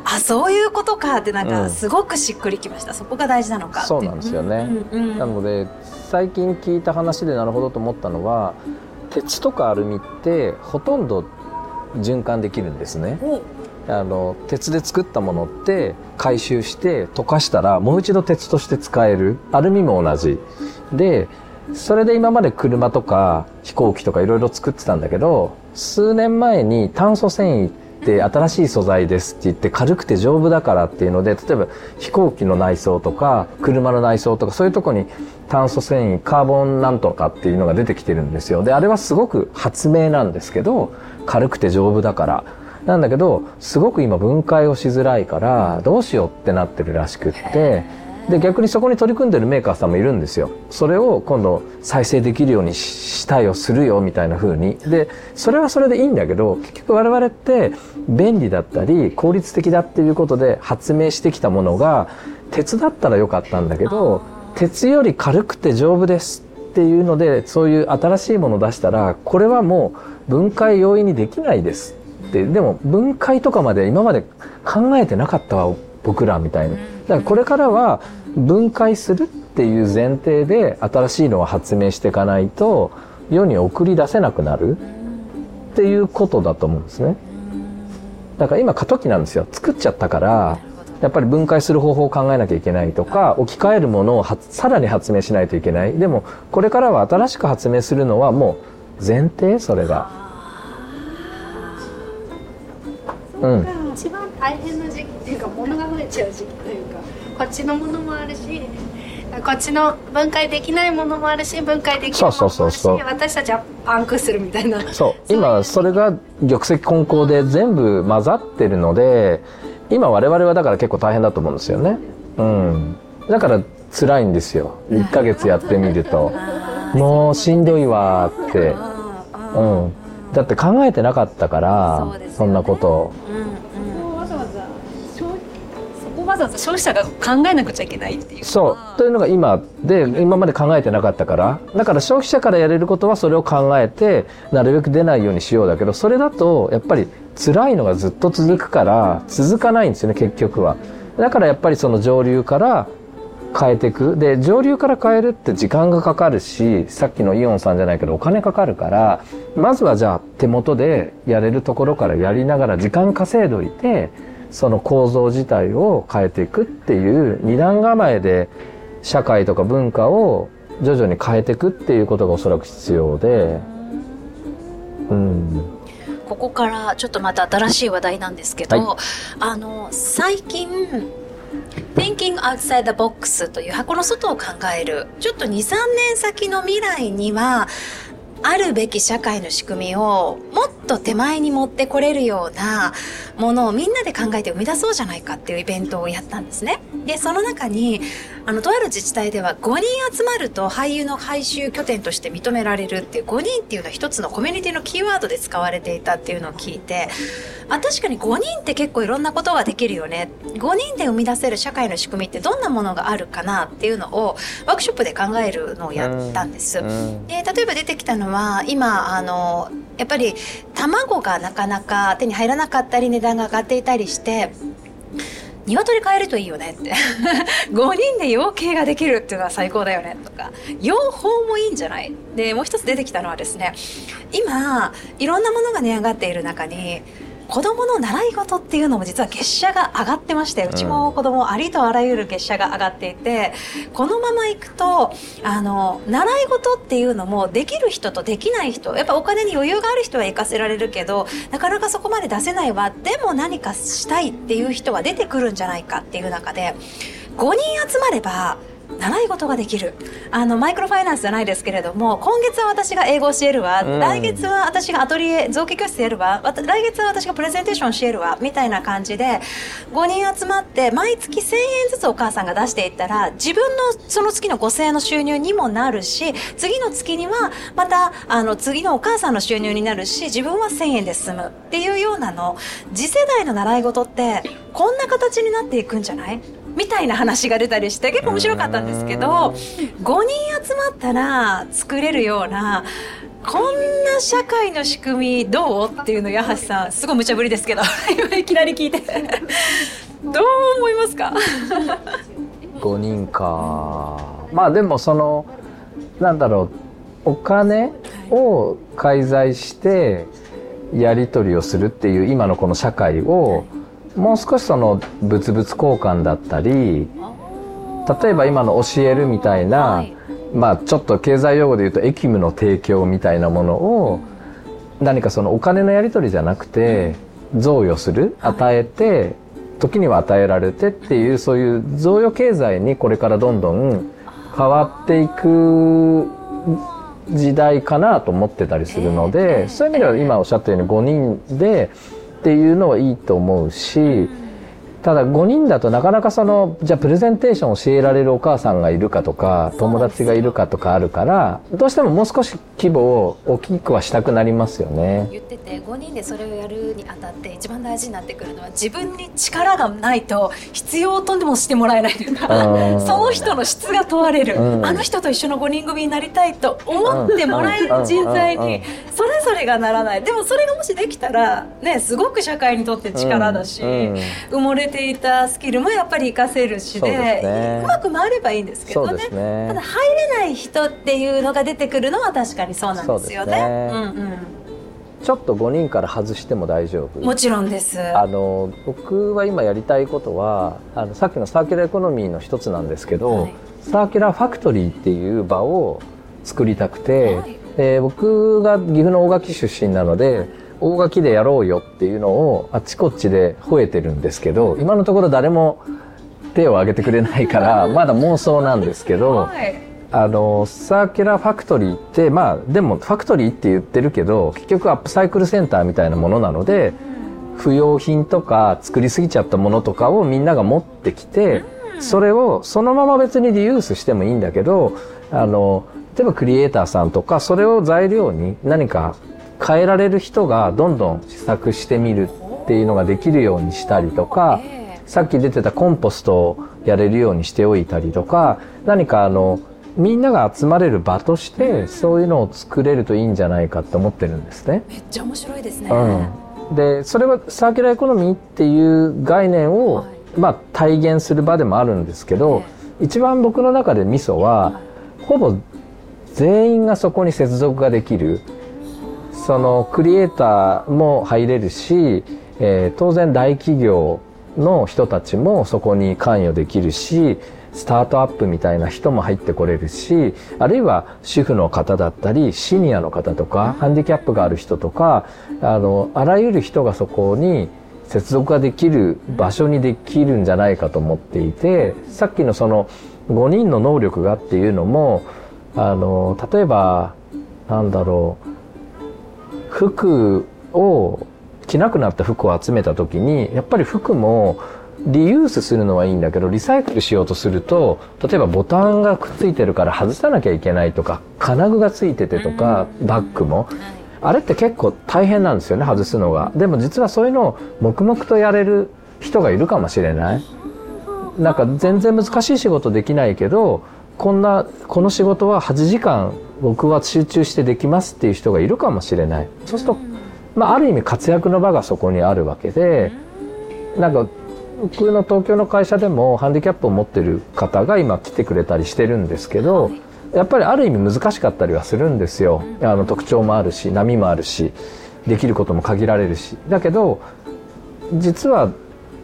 あそういうことかってなんうん。かすごくしっくりきました、そこが大事なのかそうなんですよね。うんうんうん。なので最近聞いた話でなるほどと思ったのは鉄とかアルミってほとんど循環できるんですね。お。あの鉄で作ったものって回収して溶かしたらもう一度鉄として使える。アルミも同じ。でそれで今まで車とか飛行機とかいろいろ作ってたんだけど数年前に炭素繊維って新しい素材ですって言って軽くて丈夫だからっていうので例えば飛行機の内装とか車の内装とかそういうとこに炭素繊維カーボンなんとかっていうのが出てきてるんですよ。であれはすごく発明なんですけど軽くて丈夫だから。なんだけどすごく今分解をしづらいからどうしようってなってるらしくって。で逆にそこに取り組んでるメーカーさんもいるんですよ。それを今度再生できるようにしたいをするよみたいな風に。でそれはそれでいいんだけど結局我々って便利だったり効率的だっていうことで発明してきたものが鉄だったらよかったんだけど鉄より軽くて丈夫ですっていうのでそういう新しいものを出したらこれはもう分解容易にできないですって。でも分解とかまで今まで考えてなかったわ僕らみたいな。だからこれからは分解するっていう前提で新しいのを発明していかないと世に送り出せなくなるっていうことだと思うんですね。だから今過渡期なんですよ。作っちゃったからやっぱり分解する方法を考えなきゃいけないとか置き換えるものをはさらに発明しないといけない。でもこれからは新しく発明するのはもう前提それが。うん。一番大変な時期っていうか物が増えちゃう時期というかこっちのものもあるしこっちの分解できないものもあるし分解できるものもあるしそうそうそうそう。私たちはパンクするみたいな。そう。今それが玉石混交で全部混ざってるので今我々はだから結構大変だと思うんですよね。うん。だから辛いんですよ。1ヶ月やってみると。もうしんどいわーって。うん。だって考えてなかったからそんなこと。わざわざ消そこわざわざ消費者が考えなくちゃいけないっていうそう。というのが今で今まで考えてなかったから。だから消費者からやれることはそれを考えてなるべく出ないようにしようだけどそれだとやっぱり辛いのがずっと続くから続かないんですよね結局は。だからやっぱりその上流から変えていく。で上流から変えるって時間がかかるしさっきのイオンさんじゃないけどお金かかるからまずはじゃあ手元でやれるところからやりながら時間稼いどいてその構造自体を変えていくっていう二段構えで社会とか文化を徐々に変えていくっていうことがおそらく必要で。うん。ここからちょっとまた新しい話題なんですけど、はあの最近 Thinking Outside the Box という箱の外を考えるちょっと23年先の未来にはあるべき社会の仕組みをもっと手前に持ってこれるようなものをみんなで考えて生み出そうじゃないかっていうイベントをやったんですね。で、その中にあのとある自治体では5人集まると俳優の配収拠点として認められるっていう5人っていうのは一つのコミュニティのキーワードで使われていたっていうのを聞いてあ確かに5人って結構いろんなことができるよね。5人で生み出せる社会の仕組みってどんなものがあるかなっていうのをワークショップで考えるのをやったんです。うん。で例えば出てきたのは今あのやっぱり卵がなかなか手に入らなかったり値段が上がっていたりして鶏飼えるといいよねって。5人で養鶏ができるっていうのは最高だよねとか。養蜂もいいんじゃない？でもう一つ出てきたのはですね今いろんなものが値上がっている中に子供の習い事っていうのも実は月謝が上がってましてうちも子供ありとあらゆる月謝が上がっていてこのままいくとあの習い事っていうのもできる人とできない人やっぱお金に余裕がある人は行かせられるけどなかなかそこまで出せないわでも何かしたいっていう人は出てくるんじゃないかっていう中で5人集まれば習い事ができる。あのマイクロファイナンスじゃないですけれども今月は私が英語を教えるわ、うん。来月は私がアトリエ造形教室やるわ。来月は私がプレゼンテーション教えるわ。みたいな感じで5人集まって毎月1000円ずつお母さんが出していったら自分のその月の5000円の収入にもなるし次の月にはまたあの次のお母さんの収入になるし自分は1000円で済むっていうようなの。次世代の習い事ってこんな形になっていくんじゃない？みたいな話が出たりして結構面白かったんですけど5人集まったら作れるようなこんな社会の仕組みどうっていうの矢橋さんすごい無茶ぶりですけど 今いきなり聞いて。どう思いますか？5人か。まあでもそのなんだろうお金を介在してやり取りをするっていう今のこの社会をもう少しその物々交換だったり例えば今の教えるみたいな、はい。まあちょっと経済用語で言うと役務の提供みたいなものを何かそのお金のやり取りじゃなくて贈与する与えて時には与えられてっていうそういう贈与経済にこれからどんどん変わっていく時代かなと思ってたりするので、そういう意味では今おっしゃったように5人でっていうのはいいと思うし、ただ5人だとなかなかそのじゃあプレゼンテーションを教えられるお母さんがいるかとか友達がいるかとかあるからどうしてももう少し規模を大きくはしたくなりますよね。言ってて5人でそれをやるにあたって一番大事になってくるのは自分に力がないと必要とでもしてもらえないというかうん。その人の質が問われる、うん。あの人と一緒の5人組になりたいと思ってもらえる人材にそれぞれがならない。でもそれがもしできたらねすごく社会にとって力だし、埋もれていたスキルもやっぱり活かせるしでねうまく回ればいいんですけどね。ね。ただ入れない人っていうのが出てくるのは確かにそうなんですよね。そうねうんうんちょっと5人から外しても大丈夫。もちろんです。あの僕は今やりたいことはあのさっきのサーキュラーエコノミーの一つなんですけど、はい。サーキュラーファクトリーっていう場を作りたくて、はい。で僕が岐阜の大垣出身なので大垣でやろうよっていうのをあっちこっちで吠えてるんですけど今のところ誰も手を挙げてくれないから まだ妄想なんですけど。はい。あのサーキュラーファクトリーってまあでもファクトリーって言ってるけど結局アップサイクルセンターみたいなものなので不要品とか作りすぎちゃったものとかをみんなが持ってきてそれをそのまま別にリユースしてもいいんだけどあの例えばクリエイターさんとかそれを材料に何か変えられる人がどんどん試作してみるっていうのができるようにしたりとか。えさっき出てたコンポストをやれるようにしておいたりとか何かあのみんなが集まれる場としてそういうのを作れるといいんじゃないかと思ってるんですね。えめっちゃ面白いですね。うん、でそれはサーキュラーエコノミーっていう概念を、はいまあ、体現する場でもあるんですけど、一番僕の中でミソはほぼ全員がそこに接続ができるそのクリエイターも入れるし、えー当然大企業の人たちもそこに関与できるしスタートアップみたいな人も入ってこれるしあるいは主婦の方だったりシニアの方とかハンディキャップがある人とかあのあらゆる人がそこに接続ができる場所にできるんじゃないかと思っていてさっきのその5人の能力がっていうのもあの例えばなんだろう服を着なくなった服を集めた時にやっぱり服もリユースするのはいいんだけどリサイクルしようとすると例えばボタンがくっついてるから外さなきゃいけないとか金具がついててとか、バッグも、あれって結構大変なんですよね外すのが。でも実はそういうのを黙々とやれる人がいるかもしれない。なんか全然難しい仕事できないけどこんなこの仕事は8時間僕は集中してできますっていう人がいるかもしれない。そうすると、まあ、ある意味活躍の場がそこにあるわけでなんか僕の東京の会社でもハンディキャップを持ってる方が今来てくれたりしてるんですけど、やっぱりある意味難しかったりはするんですよ。あの特徴もあるし波もあるしできることも限られるし。だけど実は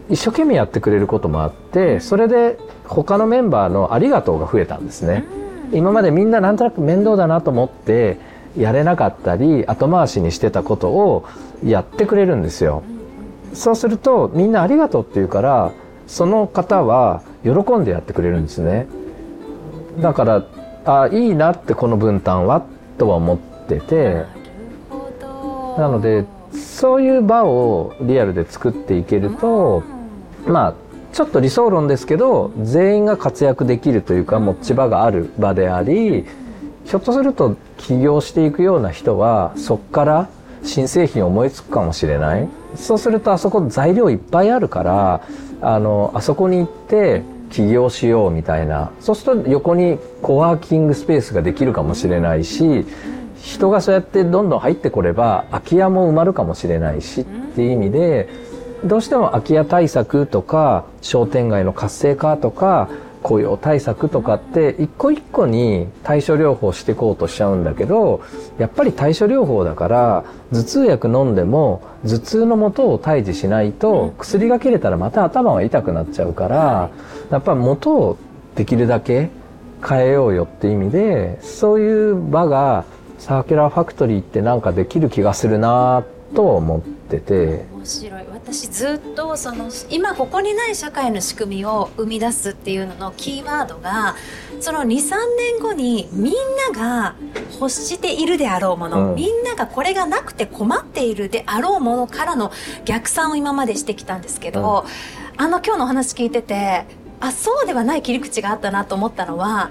一生懸命やってくれることもあってそれで他のメンバーのありがとうが増えたんですね。今までみんななんとなく面倒だなと思ってやれなかったり後回しにしてたことをやってくれるんですよ。そうするとみんなありがとうって言うからその方は喜んでやってくれるんですね。だからあいいなってこの分担はとは思っててなのでそういう場をリアルで作っていけるとまあちょっと理想論ですけど全員が活躍できるというか持ち場がある場でありひょっとすると起業していくような人はそこから新製品を思いつくかもしれない。そうするとあそこ材料いっぱいあるからあのあそこに行って起業しようみたいな。そうすると横にコワーキングスペースができるかもしれないし人がそうやってどんどん入ってこれば空き家も埋まるかもしれないしっていう意味でどうしても空き家対策とか商店街の活性化とか雇用対策とかって一個一個に対処療法していこうとしちゃうんだけどやっぱり対処療法だから頭痛薬飲んでも頭痛の元を退治しないと薬が切れたらまた頭が痛くなっちゃうからやっぱ元をできるだけ変えようよって意味でそういう場がサーキュラーファクトリーってなんかできる気がするなと思ってて。面白い私ずっとその今ここにない社会の仕組みを生み出すっていうののキーワードがその23年後にみんなが欲しているであろうもの、うん。みんながこれがなくて困っているであろうものからの逆算を今までしてきたんですけど、あの今日のお話聞いててあそうではない切り口があったなと思ったのは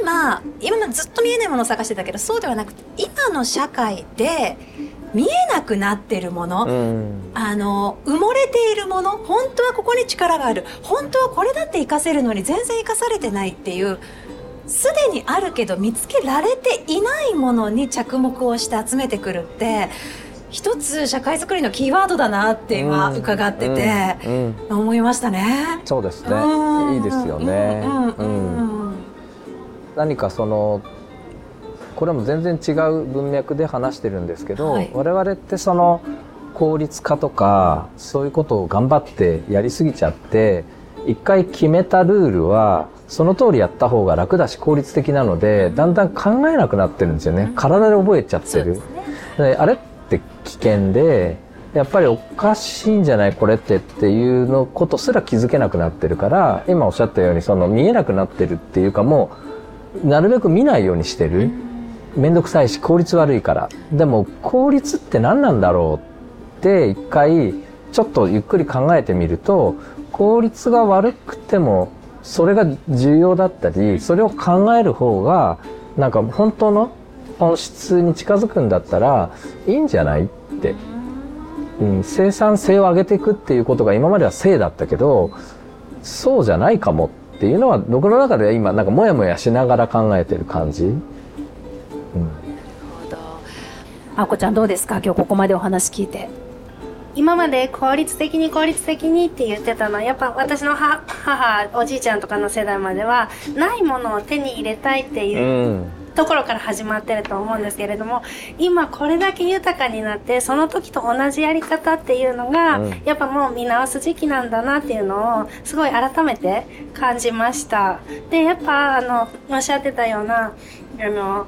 今今ずっと見えないものを探してたけどそうではなくて今の社会で見えなくなってるもの、うん。あの埋もれているもの。本当はここに力がある。本当はこれだって活かせるのに全然活かされてないっていうすでにあるけど見つけられていないものに着目をして集めてくるって一つ社会づくりのキーワードだなって今うん。伺ってて、うん。うん。思いましたね。そうですね。うん。いいですよね。何かそのこれも全然違う文脈で話してるんですけど、はい。我々ってその効率化とかそういうことを頑張ってやりすぎちゃって一回決めたルールはその通りやった方が楽だし効率的なのでだんだん考えなくなってるんですよね、体で覚えちゃってる。であれって危険でやっぱりおかしいんじゃないこれってっていうのことすら気づけなくなってるから今おっしゃったようにその見えなくなってるっていうかもうなるべく見ないようにしてる面倒くさいし効率悪いからでも効率って何なんだろうって一回ちょっとゆっくり考えてみると効率が悪くてもそれが重要だったりそれを考える方がなんか本当の本質に近づくんだったらいいんじゃないって、うん、生産性を上げていくっていうことが今までは正だったけどそうじゃないかもっていうのは僕の中では今なんかモヤモヤしながら考えてる感じ。あこちゃんどうですか？今日ここまでお話聞いて。今まで効率的に効率的にって言ってたのはやっぱ私の母母おじいちゃんとかの世代まではないものを手に入れたいっていううん。ところから始まってると思うんですけれども今これだけ豊かになってその時と同じやり方っていうのが、うん。やっぱもう見直す時期なんだなっていうのをすごい改めて感じました。でやっぱあのおっしゃってたようなあの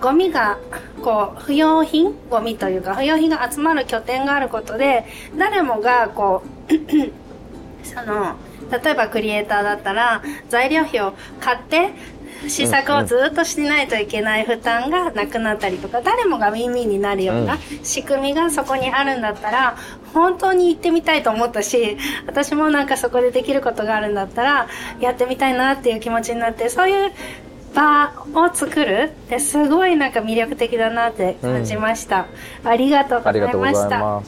ゴミがこう不要品ゴミというか不要品が集まる拠点があることで誰もがこう その例えばクリエイターだったら材料費を買って試作をずっとしないといけない負担がなくなったりとか、誰もがウィンウィンになるような仕組みがそこにあるんだったら、本当に行ってみたいと思ったし、私もなんかそこでできることがあるんだったら、やってみたいなっていう気持ちになって、そういう場を作るってすごいなんか魅力的だなって感じました。うん、ありがとうございました。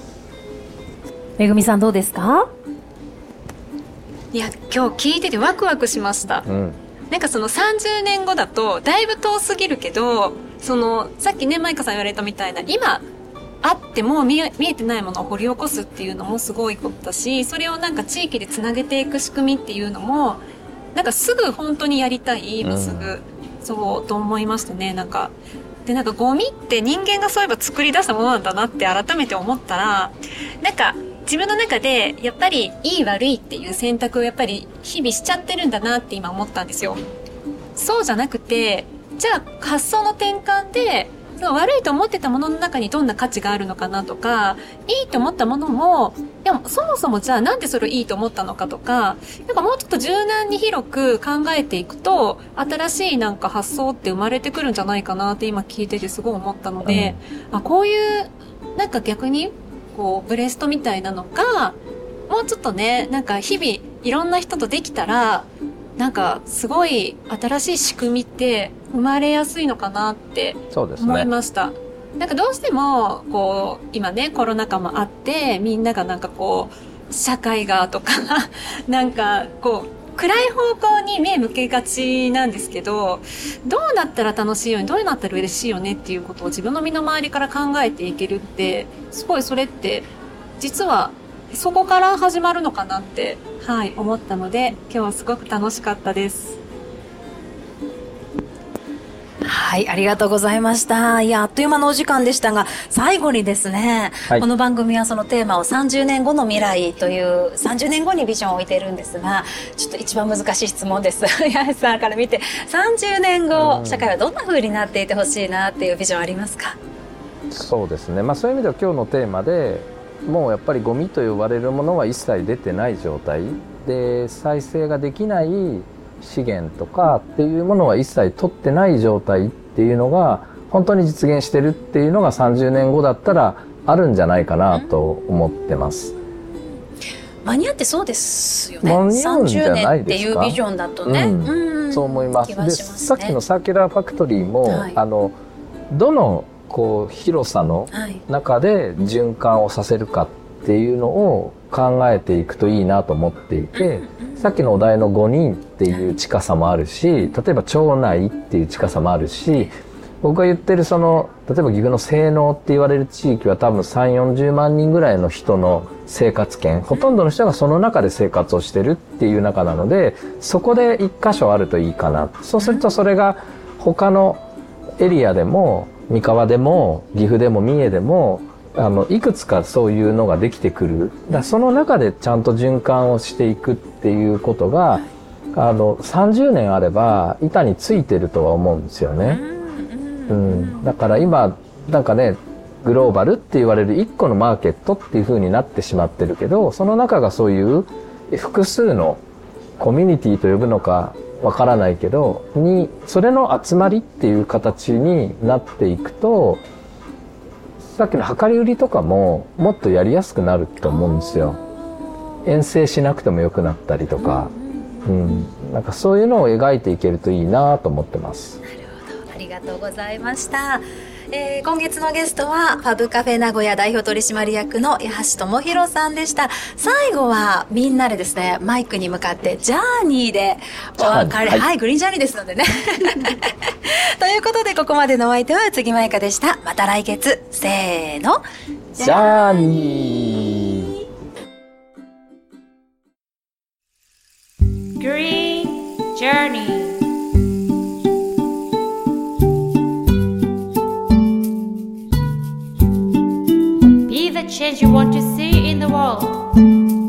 めぐみさんどうですか？いや今日聞いててワクワクしました、うん、なんかその30年後だとだいぶ遠すぎるけどそのさっきねマイカさん言われたみたいな今あっても見えてないものを掘り起こすっていうのもすごいことだしそれをなんか地域でつなげていく仕組みっていうのもなんかすぐ本当にやりたい今すぐ、うん、そうと思いましたねなんかでなんかゴミって人間がそういえば作り出したものなんだなって改めて思ったらなんか自分の中でやっぱりいい悪いっていう選択をやっぱり日々しちゃってるんだなって今思ったんですよ。そうじゃなくて、じゃあ発想の転換で、悪いと思ってたものの中にどんな価値があるのかなとか、いいと思ったものも、でもそもそもじゃあなんでそれをいいと思ったのかとか、なんかもうちょっと柔軟に広く考えていくと、新しいなんか発想って生まれてくるんじゃないかなって今聞いててすごい思ったので、うん、あ、こういう、なんか逆にこう、ブレストみたいなのが、もうちょっとね、なんか日々いろんな人とできたら、なんかすごい新しい仕組みって生まれやすいのかなって思いました。ね、なんかどうしても、こう、今ね、コロナ禍もあって、みんながなんかこう、社会がとか なんかこう、暗い方向に目向けがちなんですけど、どうなったら楽しいよね、どうなったら嬉しいよねっていうことを自分の身の回りから考えていけるって、すごいそれって、実はそこから始まるのかなって、はい、思ったので、今日はすごく楽しかったです。はい、ありがとうございました。いや、あっという間のお時間でしたが、最後にですね、はい、この番組はそのテーマを30年後の未来という30年後にビジョンを置いているんですが、ちょっと一番難しい質問です。八重さんから見て、30年後、社会はどんな風になっていてほしいなっていうビジョンありますか？そうですね。まあそういう意味では今日のテーマで、もうやっぱりゴミと呼ばれるものは一切出てない状態で再生ができない資源とかっていうものは一切取ってない状態っていうのが本当に実現してるっていうのが30年後だったらあるんじゃないかなと思ってます。間に合ってそうですよね。間に合うんじゃないですか？っていうビジョンだとね。うん、そう思います。で、さっきのサーキュラーファクトリーも、はい、あのどのこう広さの中で循環をさせるかっていうのを考えていくといいなと思っていて、さっきのお題の5人っていう近さもあるし、例えば町内っていう近さもあるし、僕が言ってるその、例えば岐阜の西濃って言われる地域は多分3、40万人ぐらいの人の生活圏、ほとんどの人がその中で生活をしてるっていう中なので、そこで一箇所あるといいかな。そうするとそれが他のエリアでも、三河でも岐阜でも三重でもあのいくつかそういうのができてくる。だその中でちゃんと循環をしていくっていうことがあの30年あれば板についてるとは思うんですよね。うん、だから今なんかねグローバルって言われる一個のマーケットっていう風になってしまってるけどその中がそういう複数のコミュニティと呼ぶのかわからないけど、に、それの集まりっていう形になっていくと、さっきの量り売りとかももっとやりやすくなると思うんですよ。遠征しなくてもよくなったりとか、うん、なんかそういうのを描いていけるといいなと思ってます。なるほど、ありがとうございました。えー、今月のゲストは、ファブカフェ名古屋代表取締役の八橋智博さんでした。最後は、みんなでですね、マイクに向かって、ジャーニーでお別れ、はい、はい、グリーンジャーニーですのでね。ということで、ここまでのお相手は、宇津木舞香でした。また来月、せーの、ジャーニー。Green Journey change you want to see in the world.